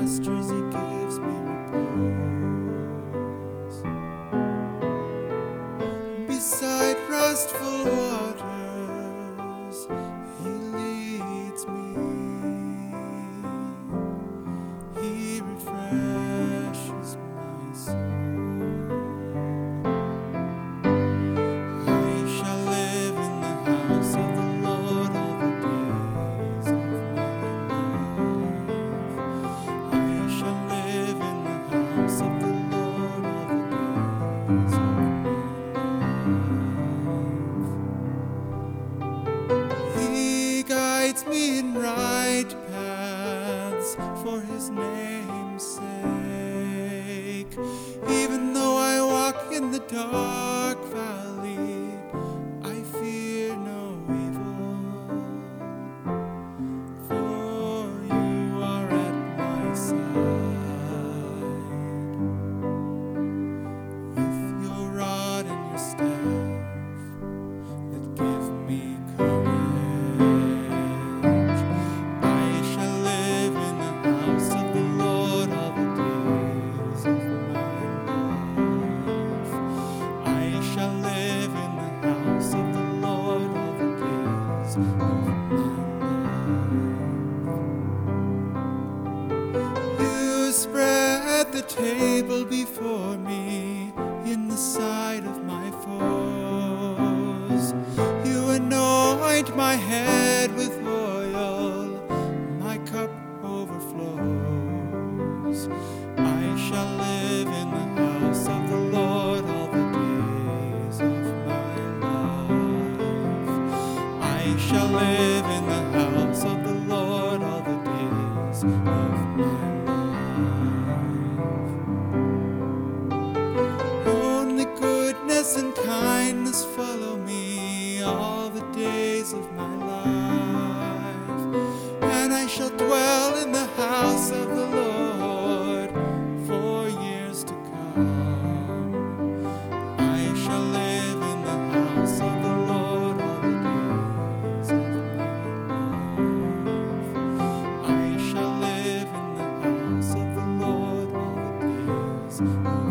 pastures, He gives me repose. Beside restful waters. for his name's sake. Even though I walk in the dark. You spread the table before me in the sight of my shall live in the house of the Lord all the days of my life. Only goodness and kindness follow me all the days of my life, and I shall dwell in the house of the Lord for years to come. us.